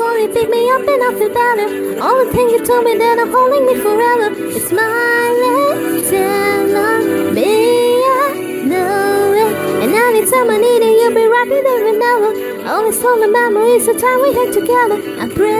I feel better. All the things you told me that are holding me forever. It's my telling me I know it. And anytime I need it, you'll be right there whenever. All these stolen memories of time we had together. I'm praying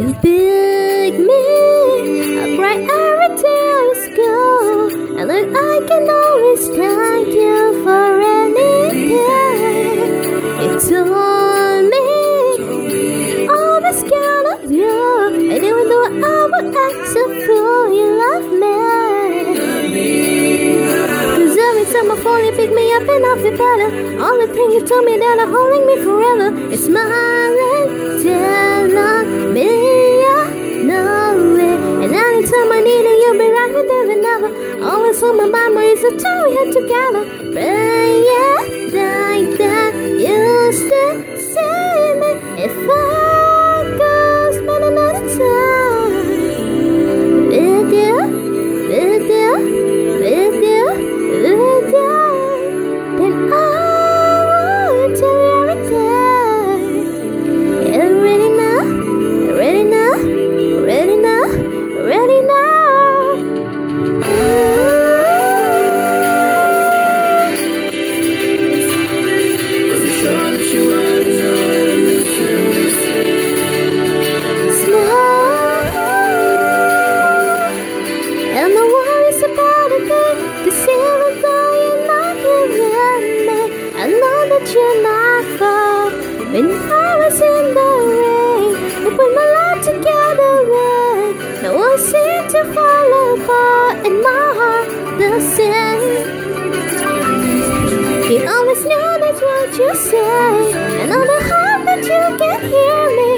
You pick me up right every day school. And look, I can always thank you for anything. You told me all this kind of you. And even though I would act a fool, you love me. Cause every time I fall, you pick me up and I feel better. All the things you told me that are holding me forever. It's smiling, telling Anytime I need you'll be right with there whenever. Always on my memories of time we had together. Praying like that, you still see me if I And my heart the same. You always know that's what you say, and on the heart that you can hear me.